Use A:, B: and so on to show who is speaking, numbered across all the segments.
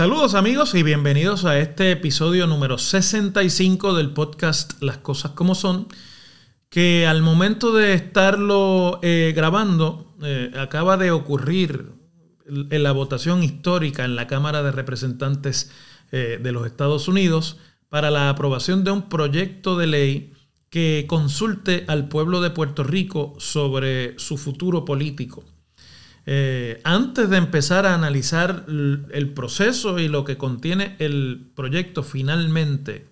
A: Saludos amigos y bienvenidos a este episodio número 65 del podcast Las Cosas como Son, que al momento de estarlo eh, grabando eh, acaba de ocurrir en la votación histórica en la Cámara de Representantes eh, de los Estados Unidos para la aprobación de un proyecto de ley que consulte al pueblo de Puerto Rico sobre su futuro político. Eh, antes de empezar a analizar el proceso y lo que contiene el proyecto finalmente,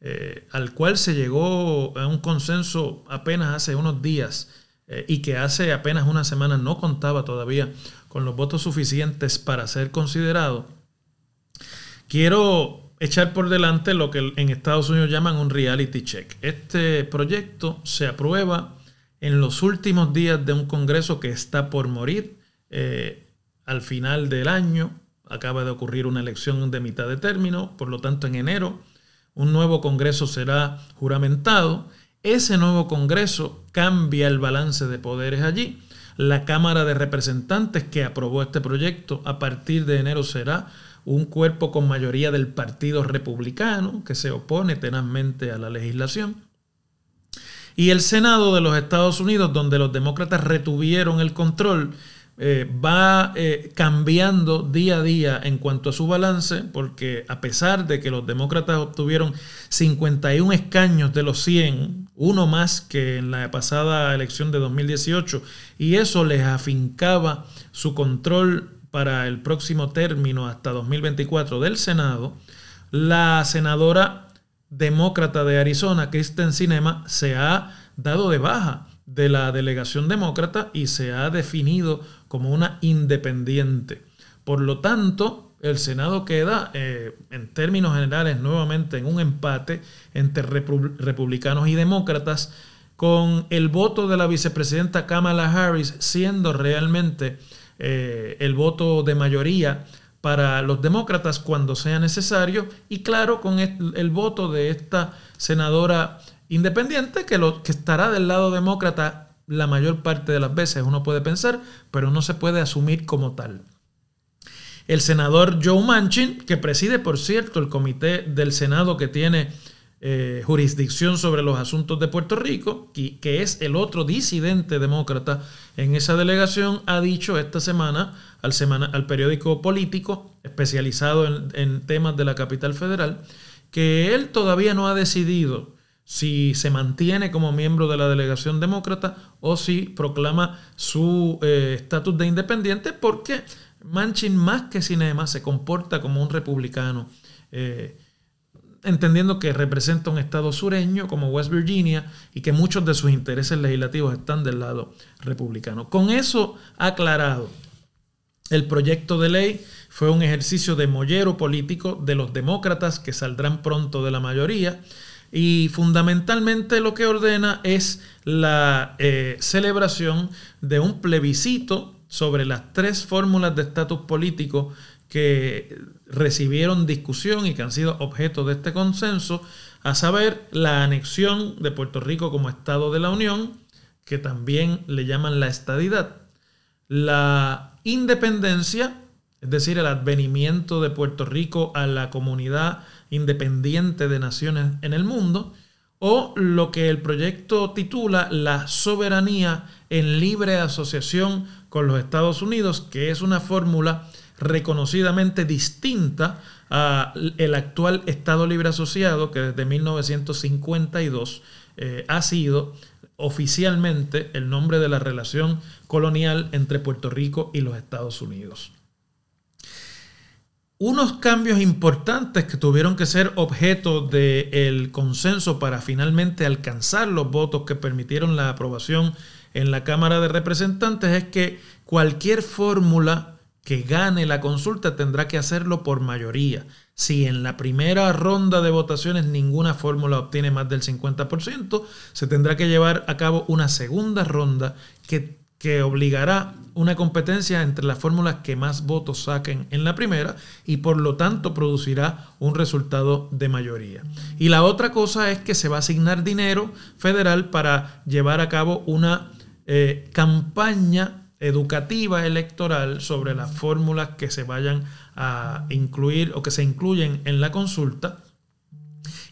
A: eh, al cual se llegó a un consenso apenas hace unos días eh, y que hace apenas una semana no contaba todavía con los votos suficientes para ser considerado, quiero echar por delante lo que en Estados Unidos llaman un reality check. Este proyecto se aprueba en los últimos días de un Congreso que está por morir. Eh, al final del año acaba de ocurrir una elección de mitad de término, por lo tanto en enero un nuevo Congreso será juramentado. Ese nuevo Congreso cambia el balance de poderes allí. La Cámara de Representantes que aprobó este proyecto a partir de enero será un cuerpo con mayoría del Partido Republicano que se opone tenazmente a la legislación. Y el Senado de los Estados Unidos, donde los demócratas retuvieron el control, eh, va eh, cambiando día a día en cuanto a su balance, porque a pesar de que los demócratas obtuvieron 51 escaños de los 100, uno más que en la pasada elección de 2018, y eso les afincaba su control para el próximo término hasta 2024 del Senado, la senadora demócrata de Arizona, Kristen Sinema, se ha dado de baja de la delegación demócrata y se ha definido como una independiente. Por lo tanto, el Senado queda eh, en términos generales nuevamente en un empate entre republicanos y demócratas, con el voto de la vicepresidenta Kamala Harris siendo realmente eh, el voto de mayoría para los demócratas cuando sea necesario y claro con el, voto de esta senadora independiente que, lo, que estará del lado demócrata la mayor parte de las veces, uno puede pensar, pero no se puede asumir como tal. El senador Joe Manchin, que preside, por cierto, el comité del Senado que tiene eh, jurisdicción sobre los asuntos de Puerto Rico, que, es el otro disidente demócrata en esa delegación, ha dicho esta semana al, semana, al periódico político especializado en, en temas de la capital federal, que él todavía no ha decidido si se mantiene como miembro de la delegación demócrata o si proclama su eh, estatus de independiente, porque Manchin más que cinema se comporta como un republicano. Eh, entendiendo que representa un estado sureño como West Virginia y que muchos de sus intereses legislativos están del lado republicano. Con eso aclarado, el proyecto de ley fue un ejercicio de mollero político de los demócratas que saldrán pronto de la mayoría y fundamentalmente lo que ordena es la eh, celebración de un plebiscito sobre las tres fórmulas de estatus político que recibieron discusión y que han sido objeto de este consenso, a saber la anexión de Puerto Rico como Estado de la Unión, que también le llaman la estadidad, la independencia, es decir, el advenimiento de Puerto Rico a la comunidad independiente de naciones en el mundo, o lo que el proyecto titula la soberanía en libre asociación con los Estados Unidos, que es una fórmula reconocidamente distinta al actual Estado Libre Asociado, que desde 1952 eh, ha sido oficialmente el nombre de la relación colonial entre Puerto Rico y los Estados Unidos. Unos cambios importantes que tuvieron que ser objeto del consenso para finalmente alcanzar los votos que permitieron la aprobación en la Cámara de Representantes es que cualquier fórmula que gane la consulta tendrá que hacerlo por mayoría. Si en la primera ronda de votaciones ninguna fórmula obtiene más del 50%, se tendrá que llevar a cabo una segunda ronda que que obligará una competencia entre las fórmulas que más votos saquen en la primera y por lo tanto producirá un resultado de mayoría. Y la otra cosa es que se va a asignar dinero federal para llevar a cabo una eh, campaña educativa electoral sobre las fórmulas que se vayan a incluir o que se incluyen en la consulta.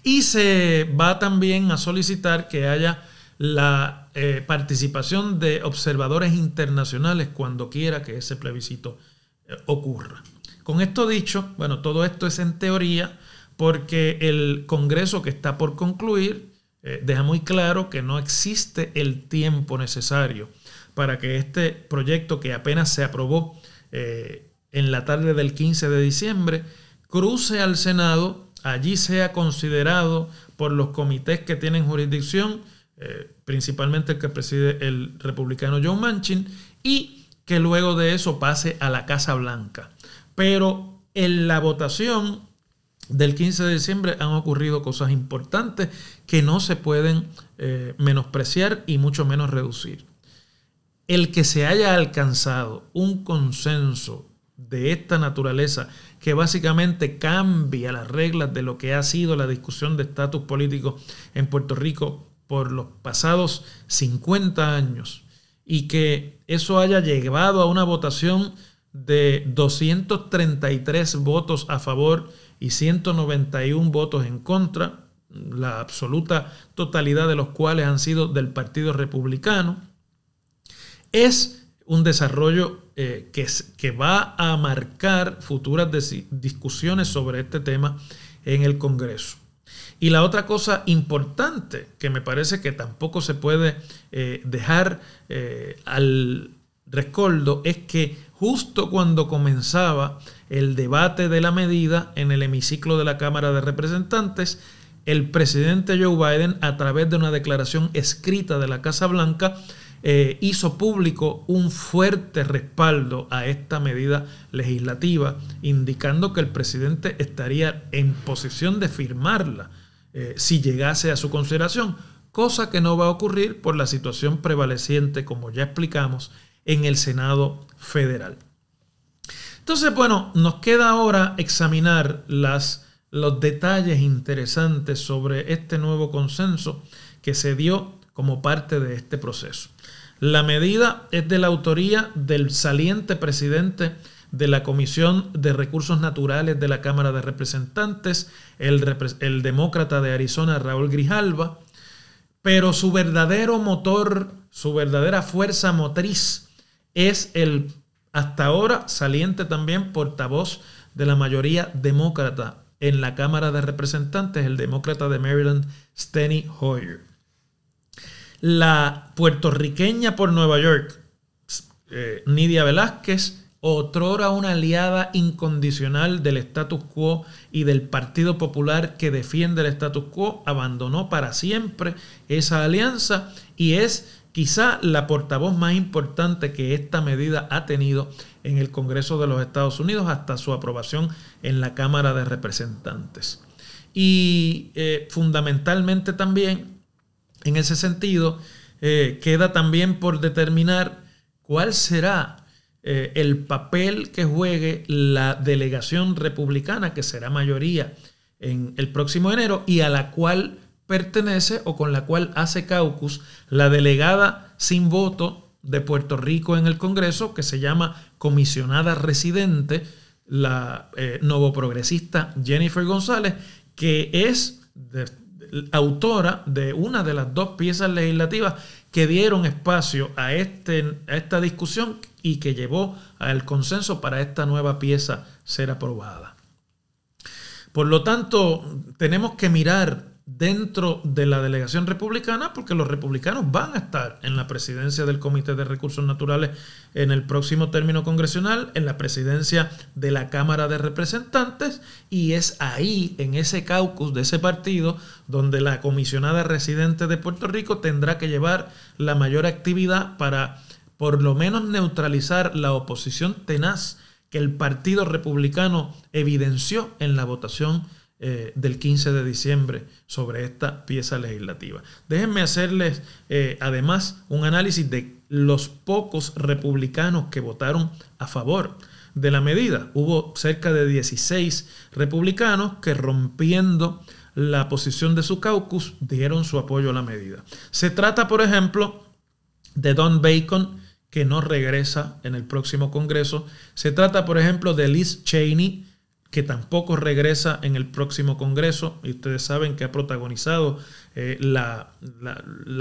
A: Y se va también a solicitar que haya la eh, participación de observadores internacionales cuando quiera que ese plebiscito eh, ocurra. Con esto dicho, bueno, todo esto es en teoría porque el Congreso que está por concluir eh, deja muy claro que no existe el tiempo necesario para que este proyecto que apenas se aprobó en la tarde del 15 de diciembre cruce al Senado, allí sea considerado por los comités que tienen jurisdicción eh, principalmente el que preside el republicano John Manchin, y que luego de eso pase a la Casa Blanca. Pero en la votación del 15 de diciembre han ocurrido cosas importantes que no se pueden eh, menospreciar y mucho menos reducir. El que se haya alcanzado un consenso de esta naturaleza que básicamente cambia las reglas de lo que ha sido la discusión de estatus político en Puerto Rico por los pasados 50 años y que eso haya llevado a una votación de 233 votos a favor y 191 votos en contra, la absoluta totalidad de los cuales han sido del Partido Republicano, es un desarrollo eh, que, que va a marcar futuras discusiones sobre este tema en el Congreso. Y la otra cosa importante que me parece que tampoco se puede eh, dejar eh, al rescoldo es que justo cuando comenzaba el debate de la medida en el hemiciclo de la Cámara de Representantes, el presidente Joe Biden, a través de una declaración escrita de la Casa Blanca, eh, hizo público un fuerte respaldo a esta medida legislativa, indicando que el presidente estaría en posición de firmarla eh, si llegase a su consideración, cosa que no va a ocurrir por la situación prevaleciente, como ya explicamos, en el Senado federal. Entonces, bueno, nos queda ahora examinar los detalles interesantes sobre este nuevo consenso que se dio como parte de este proceso. La medida es de la autoría del saliente presidente de la Comisión de Recursos Naturales de la Cámara de Representantes, el, demócrata de Arizona, Raúl Grijalva, pero su verdadero motor, su verdadera fuerza motriz es el hasta ahora saliente también portavoz de la mayoría demócrata en la Cámara de Representantes, el demócrata de Maryland, Steny Hoyer. La puertorriqueña por Nueva York, eh, Nidia Velázquez, otrora una aliada incondicional del status quo y del Partido Popular que defiende el status quo, abandonó para siempre esa alianza y es quizá la portavoz más importante que esta medida ha tenido en el Congreso de los Estados Unidos hasta su aprobación en la Cámara de Representantes. Y eh, fundamentalmente también, en ese sentido, eh, queda también por determinar cuál será eh, el papel que juegue la delegación republicana, que será mayoría en el próximo enero, y a la cual pertenece o con la cual hace caucus la delegada sin voto de Puerto Rico en el Congreso, que se llama comisionada residente, la eh, novoprogresista Jennifer González, que es autora de una de las dos piezas legislativas que dieron espacio a, este, a esta discusión y que llevó al consenso para esta nueva pieza ser aprobada. Por lo tanto, tenemos que mirar dentro de la delegación republicana porque los republicanos van a estar en la presidencia del Comité de Recursos Naturales en el próximo término congresional, en la presidencia de la Cámara de Representantes y es ahí, en ese caucus de ese partido, donde la comisionada residente de Puerto Rico tendrá que llevar la mayor actividad para por lo menos neutralizar la oposición tenaz que el Partido Republicano evidenció en la votación eh, del 15 de diciembre sobre esta pieza legislativa. Déjenme hacerles eh, además un análisis de los pocos republicanos que votaron a favor de la medida. Hubo cerca de 16 republicanos que rompiendo la posición de su caucus dieron su apoyo a la medida. Se trata, por ejemplo, de Don Bacon, que no regresa en el próximo Congreso. Se trata, por ejemplo, de Liz Cheney, que tampoco regresa en el próximo Congreso. Y ustedes saben que ha protagonizado eh, la,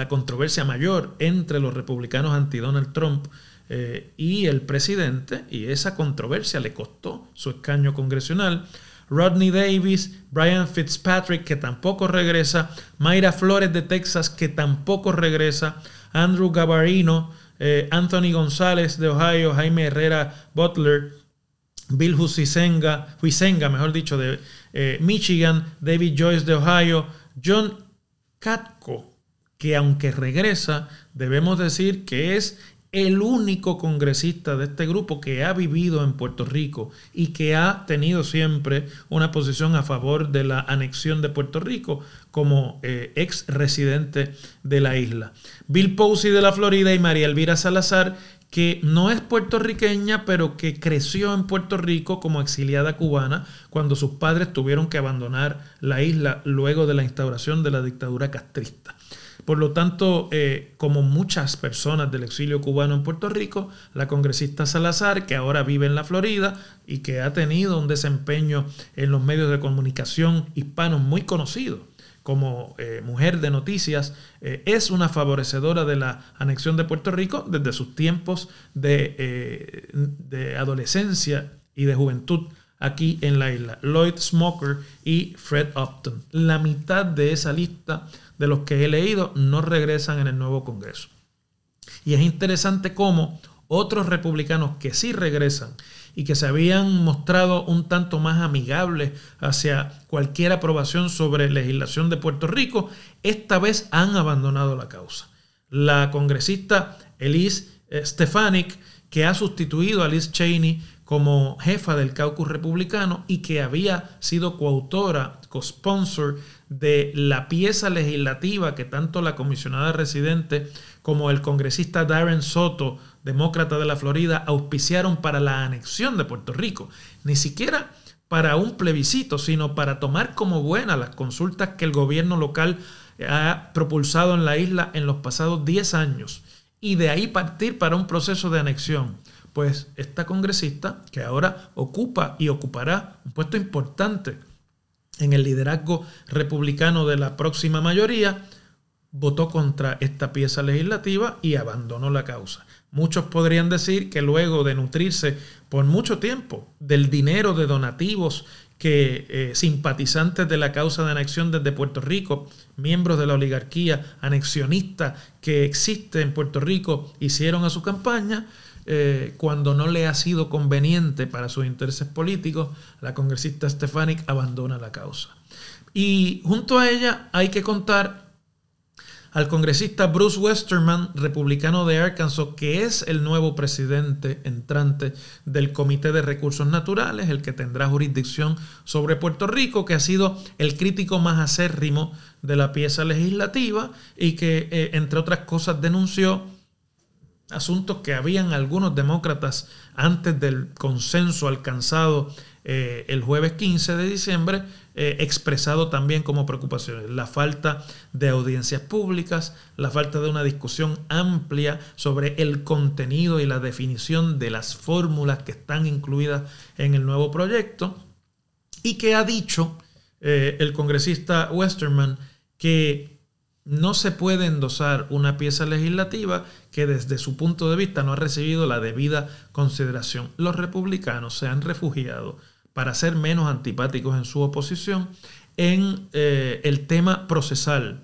A: controversia mayor entre los republicanos anti-Donald Trump eh, y el presidente. Y esa controversia le costó su escaño congresional. Rodney Davis, Brian Fitzpatrick, que tampoco regresa, Mayra Flores de Texas, que tampoco regresa, Andrew Gabarino, eh, Anthony González de Ohio, Jaime Herrera Butler, Bill Huizenga, Huizenga mejor dicho, de eh, Michigan, David Joyce de Ohio, John Katko, que aunque regresa, debemos decir que es el único congresista de este grupo que ha vivido en Puerto Rico y que ha tenido siempre una posición a favor de la anexión de Puerto Rico como eh, ex residente de la isla. Bill Posey de la Florida y María Elvira Salazar, que no es puertorriqueña, pero que creció en Puerto Rico como exiliada cubana cuando sus padres tuvieron que abandonar la isla luego de la instauración de la dictadura castrista. Por lo tanto, eh, como muchas personas del exilio cubano en Puerto Rico, la congresista Salazar, que ahora vive en la Florida y que ha tenido un desempeño en los medios de comunicación hispanos muy conocido como eh, mujer de noticias, eh, es una favorecedora de la anexión de Puerto Rico desde sus tiempos de, de adolescencia y de juventud aquí en la isla. Lloyd Smoker y Fred Upton. La mitad de esa lista de los que he leído no regresan en el nuevo Congreso. Y es interesante cómo otros republicanos que sí regresan y que se habían mostrado un tanto más amigables hacia cualquier aprobación sobre legislación de Puerto Rico, esta vez han abandonado la causa. La congresista Elise Stefanik, que ha sustituido a Liz Cheney como jefa del caucus republicano y que había sido coautora, co-sponsor de la pieza legislativa que tanto la comisionada residente como el congresista Darren Soto, demócrata de la Florida, auspiciaron para la anexión de Puerto Rico. Ni siquiera para un plebiscito, sino para tomar como buenas las consultas que el gobierno local ha propulsado en la isla en los pasados 10 años y de ahí partir para un proceso de anexión. Pues esta congresista, que ahora ocupa y ocupará un puesto importante en el liderazgo republicano de la próxima mayoría, votó contra esta pieza legislativa y abandonó la causa. Muchos podrían decir que luego de nutrirse por mucho tiempo del dinero de donativos que eh, simpatizantes de la causa de anexión desde Puerto Rico, miembros de la oligarquía anexionista que existe en Puerto Rico, hicieron a su campaña, eh, cuando no le ha sido conveniente para sus intereses políticos, la congresista Stefanik abandona la causa. Y junto a ella hay que contar al congresista Bruce Westerman, republicano de Arkansas, que es el nuevo presidente entrante del Comité de Recursos Naturales, el que tendrá jurisdicción sobre Puerto Rico, que ha sido el crítico más acérrimo de la pieza legislativa y que, eh, entre otras cosas, denunció asuntos que habían algunos demócratas antes del consenso alcanzado eh, el jueves 15 de diciembre, eh, expresado también como preocupaciones. La falta de audiencias públicas, la falta de una discusión amplia sobre el contenido y la definición de las fórmulas que están incluidas en el nuevo proyecto, y que ha dicho eh, el congresista Westerman que no se puede endosar una pieza legislativa que desde su punto de vista no ha recibido la debida consideración. Los republicanos se han refugiado para ser menos antipáticos en su oposición en eh, el tema procesal,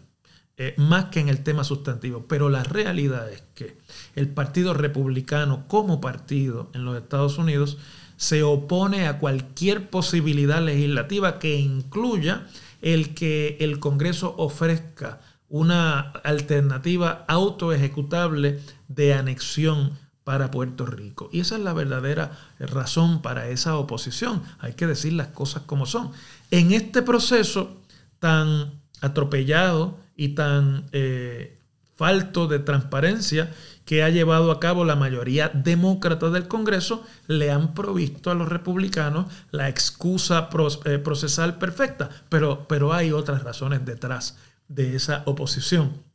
A: eh, más que en el tema sustantivo. Pero la realidad es que el Partido Republicano como partido en los Estados Unidos se opone a cualquier posibilidad legislativa que incluya el que el Congreso ofrezca una alternativa autoejecutable de anexión para Puerto Rico. Y esa es la verdadera razón para esa oposición. Hay que decir las cosas como son. En este proceso tan atropellado y tan eh, falto de transparencia que ha llevado a cabo la mayoría demócrata del Congreso, le han provisto a los republicanos la excusa eh, procesal perfecta, pero, pero hay otras razones detrás de esa oposición.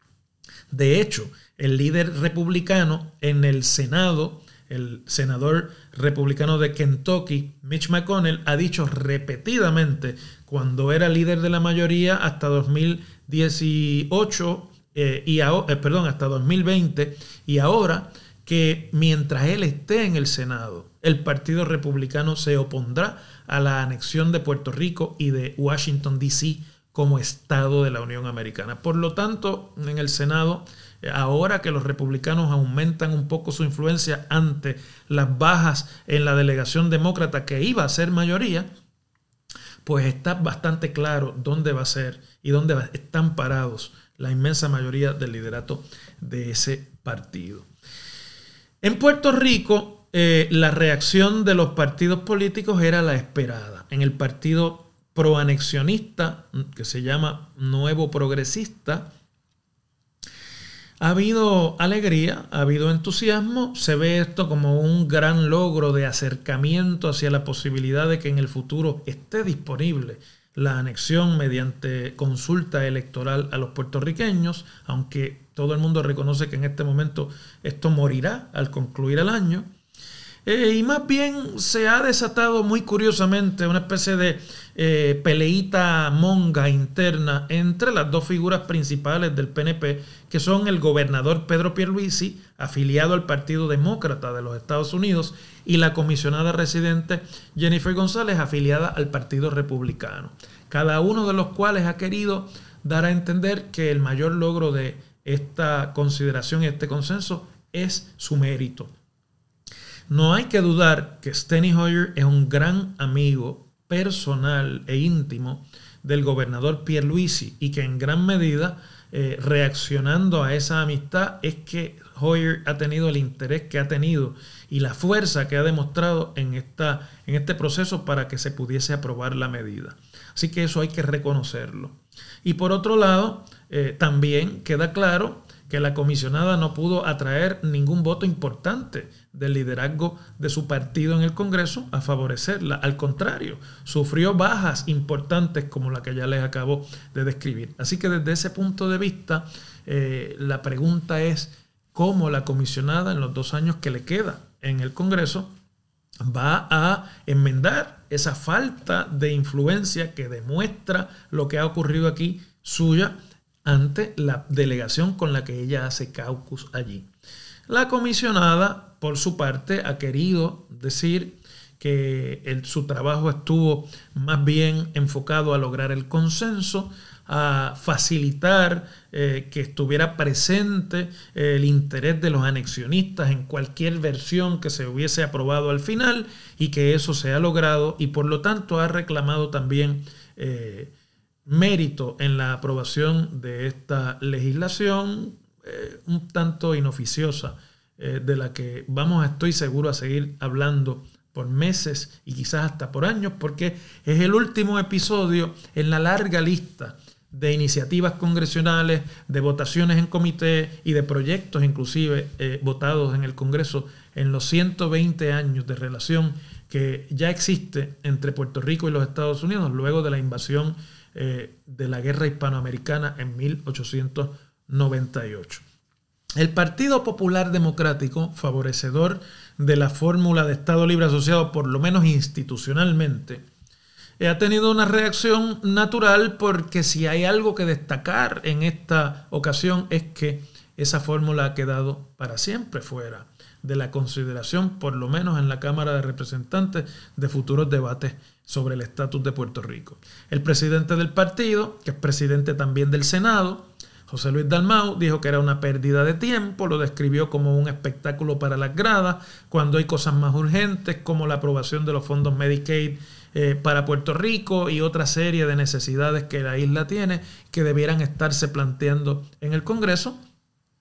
A: De hecho, el líder republicano en el Senado, el senador republicano de Kentucky, Mitch McConnell, ha dicho repetidamente, cuando era líder de la mayoría hasta 2018, eh, y eh, perdón, hasta 2020 y ahora que mientras él esté en el Senado, el Partido Republicano se opondrá a la anexión de Puerto Rico y de Washington, D.C. como Estado de la Unión Americana. Por lo tanto, en el Senado, eh, ahora que los republicanos aumentan un poco su influencia ante las bajas en la delegación demócrata que iba a ser mayoría, pues está bastante claro dónde va a ser y dónde están parados la inmensa mayoría del liderato de ese partido. En Puerto Rico, eh, la reacción de los partidos políticos era la esperada. En el partido proanexionista, que se llama Nuevo Progresista, ha habido alegría, ha habido entusiasmo, se ve esto como un gran logro de acercamiento hacia la posibilidad de que en el futuro esté disponible la anexión mediante consulta electoral a los puertorriqueños, aunque todo el mundo reconoce que en este momento esto morirá al concluir el año. Eh, y más bien se ha desatado muy curiosamente una especie de eh, peleita monga interna entre las dos figuras principales del PNP, que son el gobernador Pedro Pierluisi, afiliado al Partido Demócrata de los Estados Unidos, y la comisionada residente Jennifer González, afiliada al Partido Republicano. Cada uno de los cuales ha querido dar a entender que el mayor logro de esta consideración y este consenso es su mérito. No hay que dudar que Steny Hoyer es un gran amigo personal e íntimo del gobernador Pierluisi y que en gran medida eh, reaccionando a esa amistad es que Hoyer ha tenido el interés que ha tenido y la fuerza que ha demostrado en, esta, en este proceso para que se pudiese aprobar la medida. Así que eso hay que reconocerlo. Y por otro lado, eh, también queda claro que la comisionada no pudo atraer ningún voto importante del liderazgo de su partido en el Congreso a favorecerla. Al contrario, sufrió bajas importantes como la que ya les acabo de describir. Así que desde ese punto de vista, eh, la pregunta es cómo la comisionada en los dos años que le queda en el Congreso va a enmendar esa falta de influencia que demuestra lo que ha ocurrido aquí suya ante la delegación con la que ella hace caucus allí. La comisionada, por su parte, ha querido decir que su trabajo estuvo más bien enfocado a lograr el consenso, a facilitar eh, que estuviera presente eh, el interés de los anexionistas en cualquier versión que se hubiese aprobado al final y que eso se ha logrado y por lo tanto ha reclamado también eh, mérito en la aprobación de esta legislación un tanto inoficiosa de la que vamos, estoy seguro, a seguir hablando por meses y quizás hasta por años, porque es el último episodio en la larga lista de iniciativas congresionales, de votaciones en comité y de proyectos inclusive eh, votados en el Congreso en los 120 años de relación que ya existe entre Puerto Rico y los Estados Unidos luego de la invasión eh, de la guerra hispanoamericana en 1898. El Partido Popular Democrático, favorecedor de la fórmula de Estado Libre Asociado, por lo menos institucionalmente, ha tenido una reacción natural porque si hay algo que destacar en esta ocasión es que esa fórmula ha quedado para siempre fuera de la consideración, por lo menos en la Cámara de Representantes, de futuros debates sobre el estatus de Puerto Rico. El presidente del partido, que es presidente también del Senado, José Luis Dalmau, dijo que era una pérdida de tiempo, lo describió como un espectáculo para las gradas, cuando hay cosas más urgentes como la aprobación de los fondos Medicaid eh, para Puerto Rico y otra serie de necesidades que la isla tiene que debieran estarse planteando en el Congreso,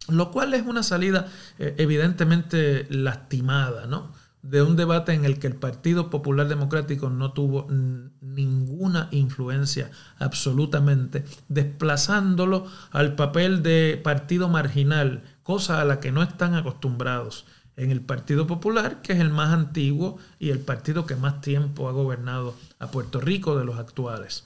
A: lo cual es una salida eh, evidentemente lastimada, ¿no? de un debate en el que el Partido Popular Democrático no tuvo ninguna influencia absolutamente, desplazándolo al papel de partido marginal, cosa a la que no están acostumbrados en el Partido Popular, que es el más antiguo y el partido que más tiempo ha gobernado a Puerto Rico de los actuales.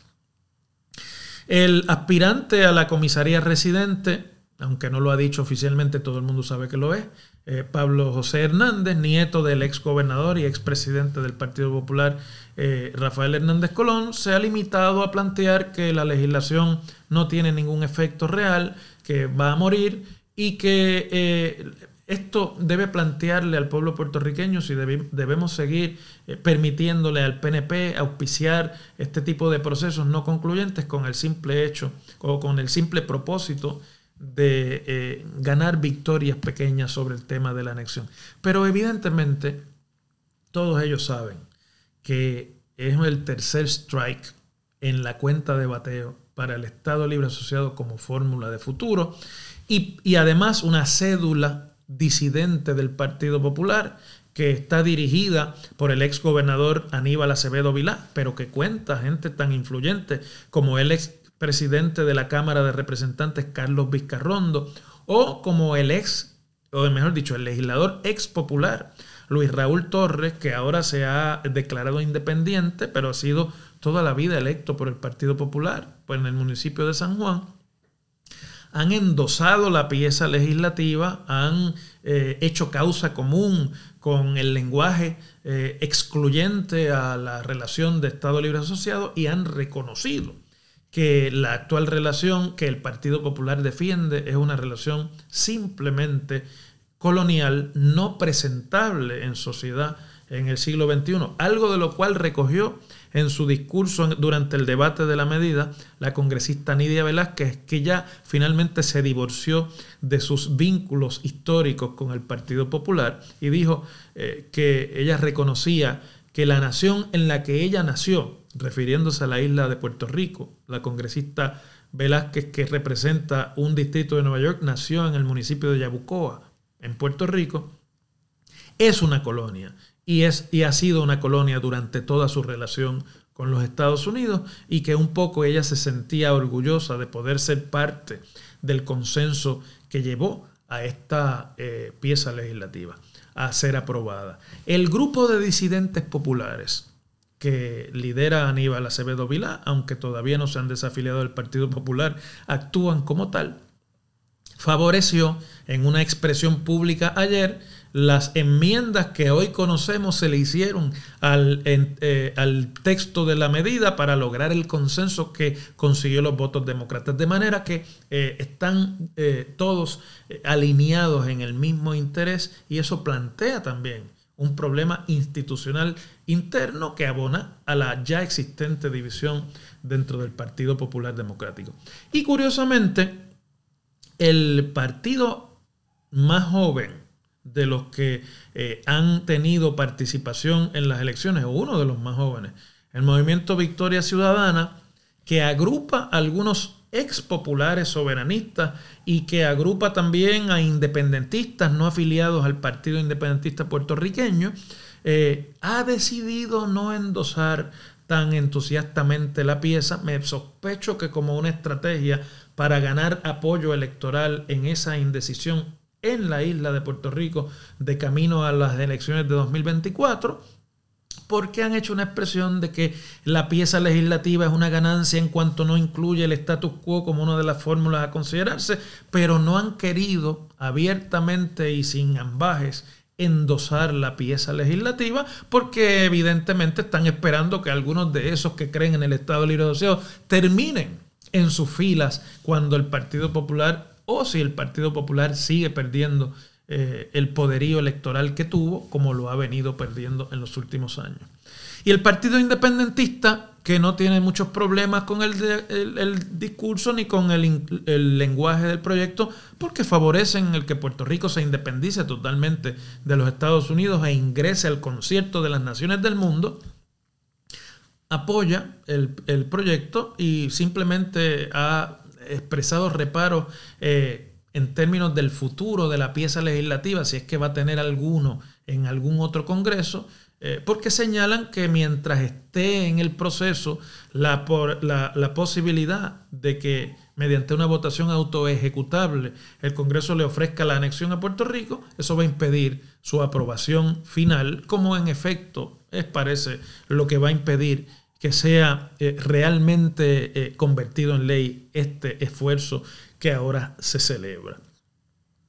A: El aspirante a la comisaría residente, aunque no lo ha dicho oficialmente, todo el mundo sabe que lo es, eh, Pablo José Hernández, nieto del ex gobernador y expresidente del Partido Popular eh, Rafael Hernández Colón, se ha limitado a plantear que la legislación no tiene ningún efecto real, que va a morir y que eh, esto debe plantearle al pueblo puertorriqueño si debemos seguir permitiéndole al PNP auspiciar este tipo de procesos no concluyentes con el simple hecho o con el simple propósito de eh, ganar victorias pequeñas sobre el tema de la anexión. Pero evidentemente todos ellos saben que es el tercer strike en la cuenta de bateo para el Estado Libre Asociado como fórmula de futuro y, y además una cédula disidente del Partido Popular que está dirigida por el ex gobernador Aníbal Acevedo Vilá, pero que cuenta gente tan influyente como el ex presidente de la Cámara de Representantes Carlos Vizcarrondo, o como el ex, o mejor dicho, el legislador ex popular Luis Raúl Torres, que ahora se ha declarado independiente, pero ha sido toda la vida electo por el Partido Popular, pues en el municipio de San Juan, han endosado la pieza legislativa, han eh, hecho causa común con el lenguaje eh, excluyente a la relación de Estado Libre Asociado y han reconocido que la actual relación que el Partido Popular defiende es una relación simplemente colonial, no presentable en sociedad en el siglo XXI, algo de lo cual recogió en su discurso durante el debate de la medida la congresista Nidia Velázquez, que ya finalmente se divorció de sus vínculos históricos con el Partido Popular y dijo eh, que ella reconocía que la nación en la que ella nació, refiriéndose a la isla de Puerto Rico. La congresista Velázquez, que representa un distrito de Nueva York, nació en el municipio de Yabucoa, en Puerto Rico. Es una colonia y, es, y ha sido una colonia durante toda su relación con los Estados Unidos y que un poco ella se sentía orgullosa de poder ser parte del consenso que llevó a esta eh, pieza legislativa a ser aprobada. El grupo de disidentes populares que lidera Aníbal Acevedo Vilá, aunque todavía no se han desafiliado del Partido Popular, actúan como tal, favoreció en una expresión pública ayer las enmiendas que hoy conocemos se le hicieron al, eh, al, texto de la medida para lograr el consenso que consiguió los votos demócratas. De manera que eh, están eh, todos alineados en el mismo interés y eso plantea también un problema institucional interno que abona a la ya existente división dentro del Partido Popular Democrático. Y curiosamente, el partido más joven de los que eh, han tenido participación en las elecciones, o uno de los más jóvenes, el movimiento Victoria Ciudadana, que agrupa algunos ex populares soberanistas y que agrupa también a independentistas no afiliados al Partido Independentista puertorriqueño, eh, ha decidido no endosar tan entusiastamente la pieza. Me sospecho que como una estrategia para ganar apoyo electoral en esa indecisión en la isla de Puerto Rico de camino a las elecciones de 2024 porque han hecho una expresión de que la pieza legislativa es una ganancia en cuanto no incluye el status quo como una de las fórmulas a considerarse, pero no han querido abiertamente y sin ambajes endosar la pieza legislativa porque evidentemente están esperando que algunos de esos que creen en el Estado Libre Asociado terminen en sus filas cuando el Partido Popular o si el Partido Popular sigue perdiendo eh, el poderío electoral que tuvo, como lo ha venido perdiendo en los últimos años. Y el Partido Independentista, que no tiene muchos problemas con el, el, discurso ni con el, lenguaje del proyecto, porque favorecen el que Puerto Rico se independice totalmente de los Estados Unidos e ingrese al concierto de las naciones del mundo, apoya el, proyecto y simplemente ha expresado reparos eh, en términos del futuro de la pieza legislativa, si es que va a tener alguno en algún otro Congreso, eh, porque señalan que mientras esté en el proceso la, la, posibilidad de que mediante una votación autoejecutable el Congreso le ofrezca la anexión a Puerto Rico, eso va a impedir su aprobación final, como en efecto es parece lo que va a impedir que sea eh, realmente eh, convertido en ley este esfuerzo que ahora se celebra.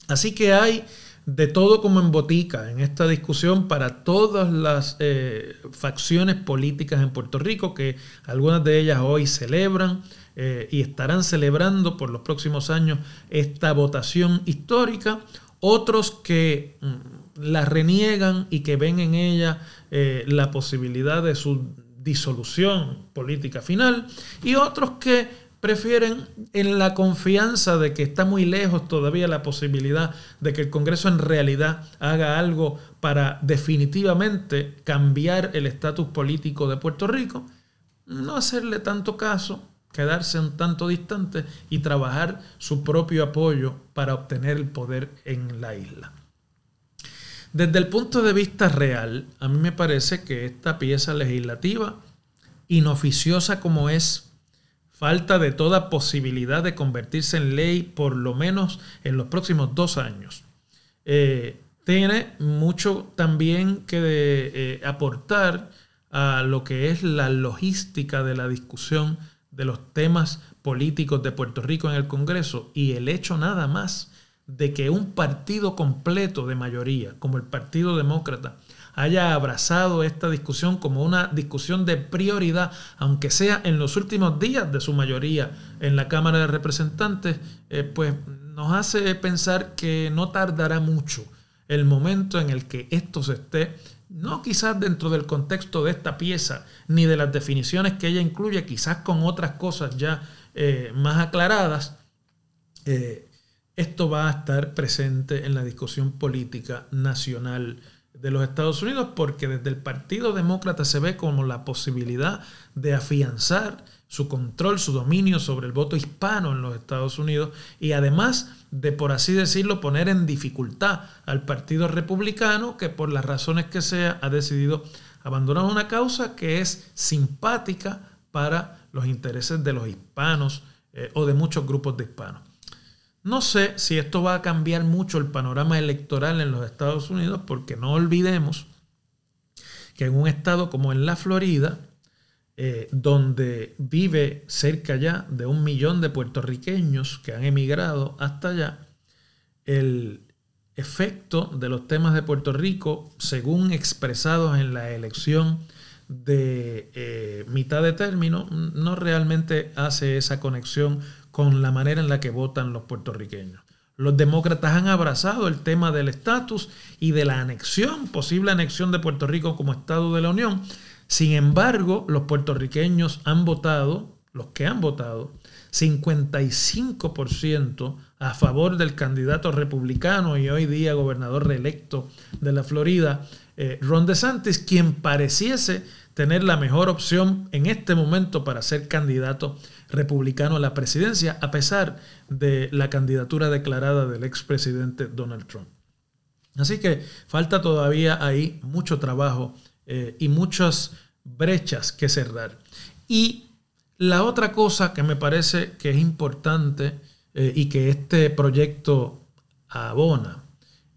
A: Así que hay de todo como en botica en esta discusión para todas las eh, facciones políticas en Puerto Rico, que algunas de ellas hoy celebran y estarán celebrando por los próximos años esta votación histórica, otros que mm, la reniegan y que ven en ella la posibilidad de su disolución política final, y otros que prefieren en la confianza de que está muy lejos todavía la posibilidad de que el Congreso en realidad haga algo para definitivamente cambiar el estatus político de Puerto Rico, no hacerle tanto caso, quedarse un tanto distante y trabajar su propio apoyo para obtener el poder en la isla. Desde el punto de vista real, a mí me parece que esta pieza legislativa, inoficiosa como es, falta de toda posibilidad de convertirse en ley por lo menos en los próximos dos años. Eh, tiene mucho también que eh, aportar a lo que es la logística de la discusión de los temas políticos de Puerto Rico en el Congreso y el hecho nada más de que un partido completo de mayoría, como el Partido Demócrata, haya abrazado esta discusión como una discusión de prioridad, aunque sea en los últimos días de su mayoría en la Cámara de Representantes, eh, pues nos hace pensar que no tardará mucho el momento en el que esto se esté, no quizás dentro del contexto de esta pieza, ni de las definiciones que ella incluye, quizás con otras cosas ya eh, más aclaradas, eh, esto va a estar presente en la discusión política nacional de los Estados Unidos porque desde el Partido Demócrata se ve como la posibilidad de afianzar su control, su dominio sobre el voto hispano en los Estados Unidos y además de, por así decirlo, poner en dificultad al Partido Republicano que por las razones que sea ha decidido abandonar una causa que es simpática para los intereses de los hispanos eh, o de muchos grupos de hispanos. No sé si esto va a cambiar mucho el panorama electoral en los Estados Unidos, porque no olvidemos que en un estado como en la Florida, eh, donde vive cerca ya de un millón de puertorriqueños que han emigrado hasta allá, el efecto de los temas de Puerto Rico, según expresados en la elección de eh, mitad de término, no realmente hace esa conexión con la manera en la que votan los puertorriqueños. Los demócratas han abrazado el tema del estatus y de la anexión, posible anexión de Puerto Rico como Estado de la Unión. Sin embargo, los puertorriqueños han votado, los que han votado, 55% a favor del candidato republicano y hoy día gobernador reelecto de la Florida, eh, Ron DeSantis, quien pareciese tener la mejor opción en este momento para ser candidato republicano a la presidencia, a pesar de la candidatura declarada del expresidente Donald Trump. Así que falta todavía ahí mucho trabajo eh, y muchas brechas que cerrar. Y la otra cosa que me parece que es importante eh, y que este proyecto abona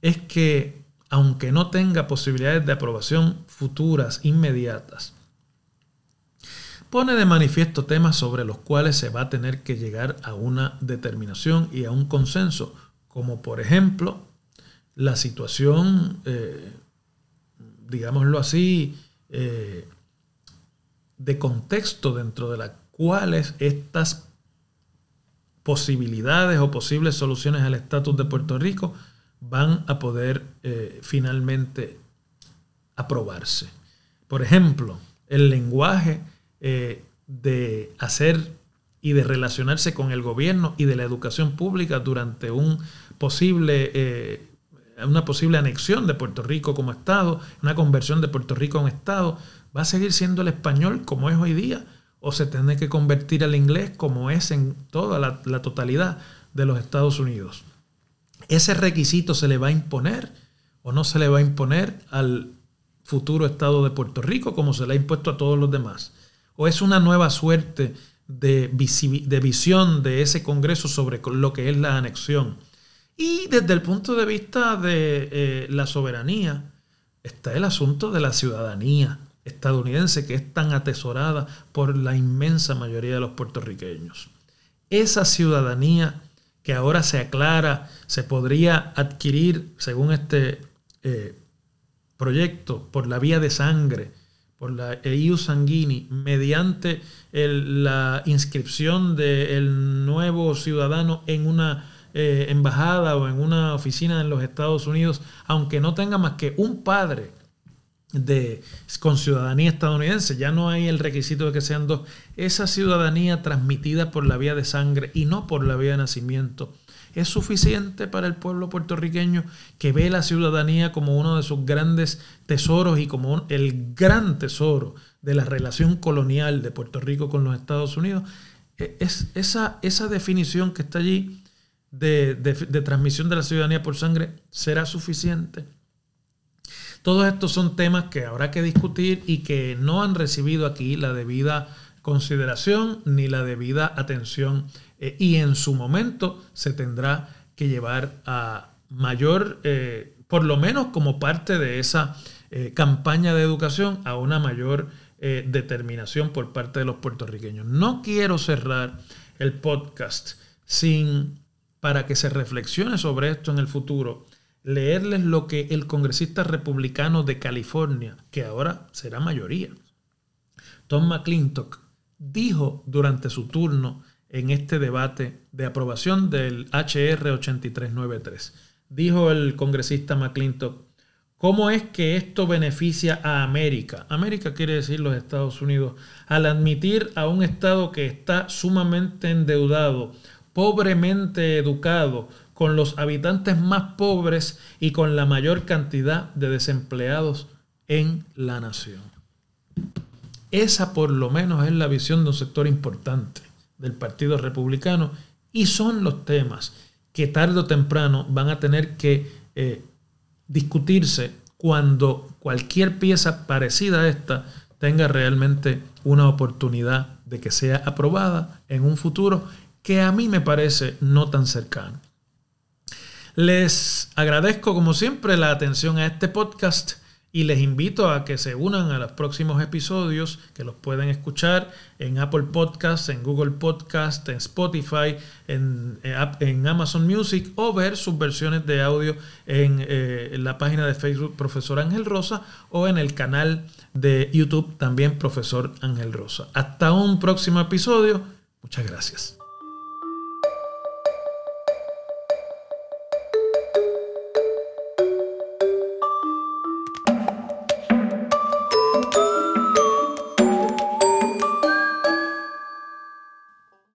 A: es que aunque no tenga posibilidades de aprobación futuras, inmediatas, pone de manifiesto temas sobre los cuales se va a tener que llegar a una determinación y a un consenso, como por ejemplo la situación, eh, digámoslo así, eh, de contexto dentro de las cuales estas posibilidades o posibles soluciones al estatus de Puerto Rico van a poder eh, finalmente aprobarse. Por ejemplo, el lenguaje eh, de hacer y de relacionarse con el gobierno y de la educación pública durante un posible, eh, una posible anexión de Puerto Rico como Estado, una conversión de Puerto Rico en Estado, va a seguir siendo el español como es hoy día o se tiene que convertir al inglés como es en toda la totalidad de los Estados Unidos. ese requisito se le va a imponer o no se le va a imponer al futuro Estado de Puerto Rico como se le ha impuesto a todos los demás. O es una nueva suerte de, visión de ese Congreso sobre lo que es la anexión. Y desde el punto de vista de eh, la soberanía, está el asunto de la ciudadanía estadounidense que es tan atesorada por la inmensa mayoría de los puertorriqueños. Esa ciudadanía que ahora se aclara, se podría adquirir, según este eh, proyecto, por la vía de sangre, por la EU Sanguini, mediante la inscripción del nuevo ciudadano en una eh, embajada o en una oficina en los Estados Unidos, aunque no tenga más que un padre de, con ciudadanía estadounidense, ya no hay el requisito de que sean dos, esa ciudadanía transmitida por la vía de sangre y no por la vía de nacimiento, es suficiente para el pueblo puertorriqueño que ve la ciudadanía como uno de sus grandes tesoros y como el gran tesoro de la relación colonial de Puerto Rico con los Estados Unidos. E, es esa, esa definición que está allí de transmisión de la ciudadanía por sangre será suficiente. Todos estos son temas que habrá que discutir y que no han recibido aquí la debida consideración ni la debida atención eh, y en su momento se tendrá que llevar a mayor, eh, por lo menos como parte de esa eh, campaña de educación, a una mayor determinación por parte de los puertorriqueños. No quiero cerrar el podcast sin, para que se reflexione sobre esto en el futuro, leerles lo que el congresista republicano de California, que ahora será mayoría, Tom McClintock, dijo durante su turno en este debate de aprobación del HR 8393. Dijo el congresista McClintock, ¿cómo es que esto beneficia a América? América quiere decir los Estados Unidos, al admitir a un Estado que está sumamente endeudado, pobremente educado, con los habitantes más pobres y con la mayor cantidad de desempleados en la nación. Esa por lo menos es la visión de un sector importante del Partido Republicano y son los temas que tarde o temprano van a tener que eh, discutirse cuando cualquier pieza parecida a esta tenga realmente una oportunidad de que sea aprobada en un futuro que a mí me parece no tan cercano. Les agradezco como siempre la atención a este podcast y les invito a que se unan a los próximos episodios que los pueden escuchar en Apple Podcasts, en Google Podcasts, en Spotify, en, en, Amazon Music o ver sus versiones de audio en, eh, en la página de Facebook Profesor Ángel Rosa o en el canal de YouTube también Profesor Ángel Rosa. Hasta un próximo episodio. Muchas gracias.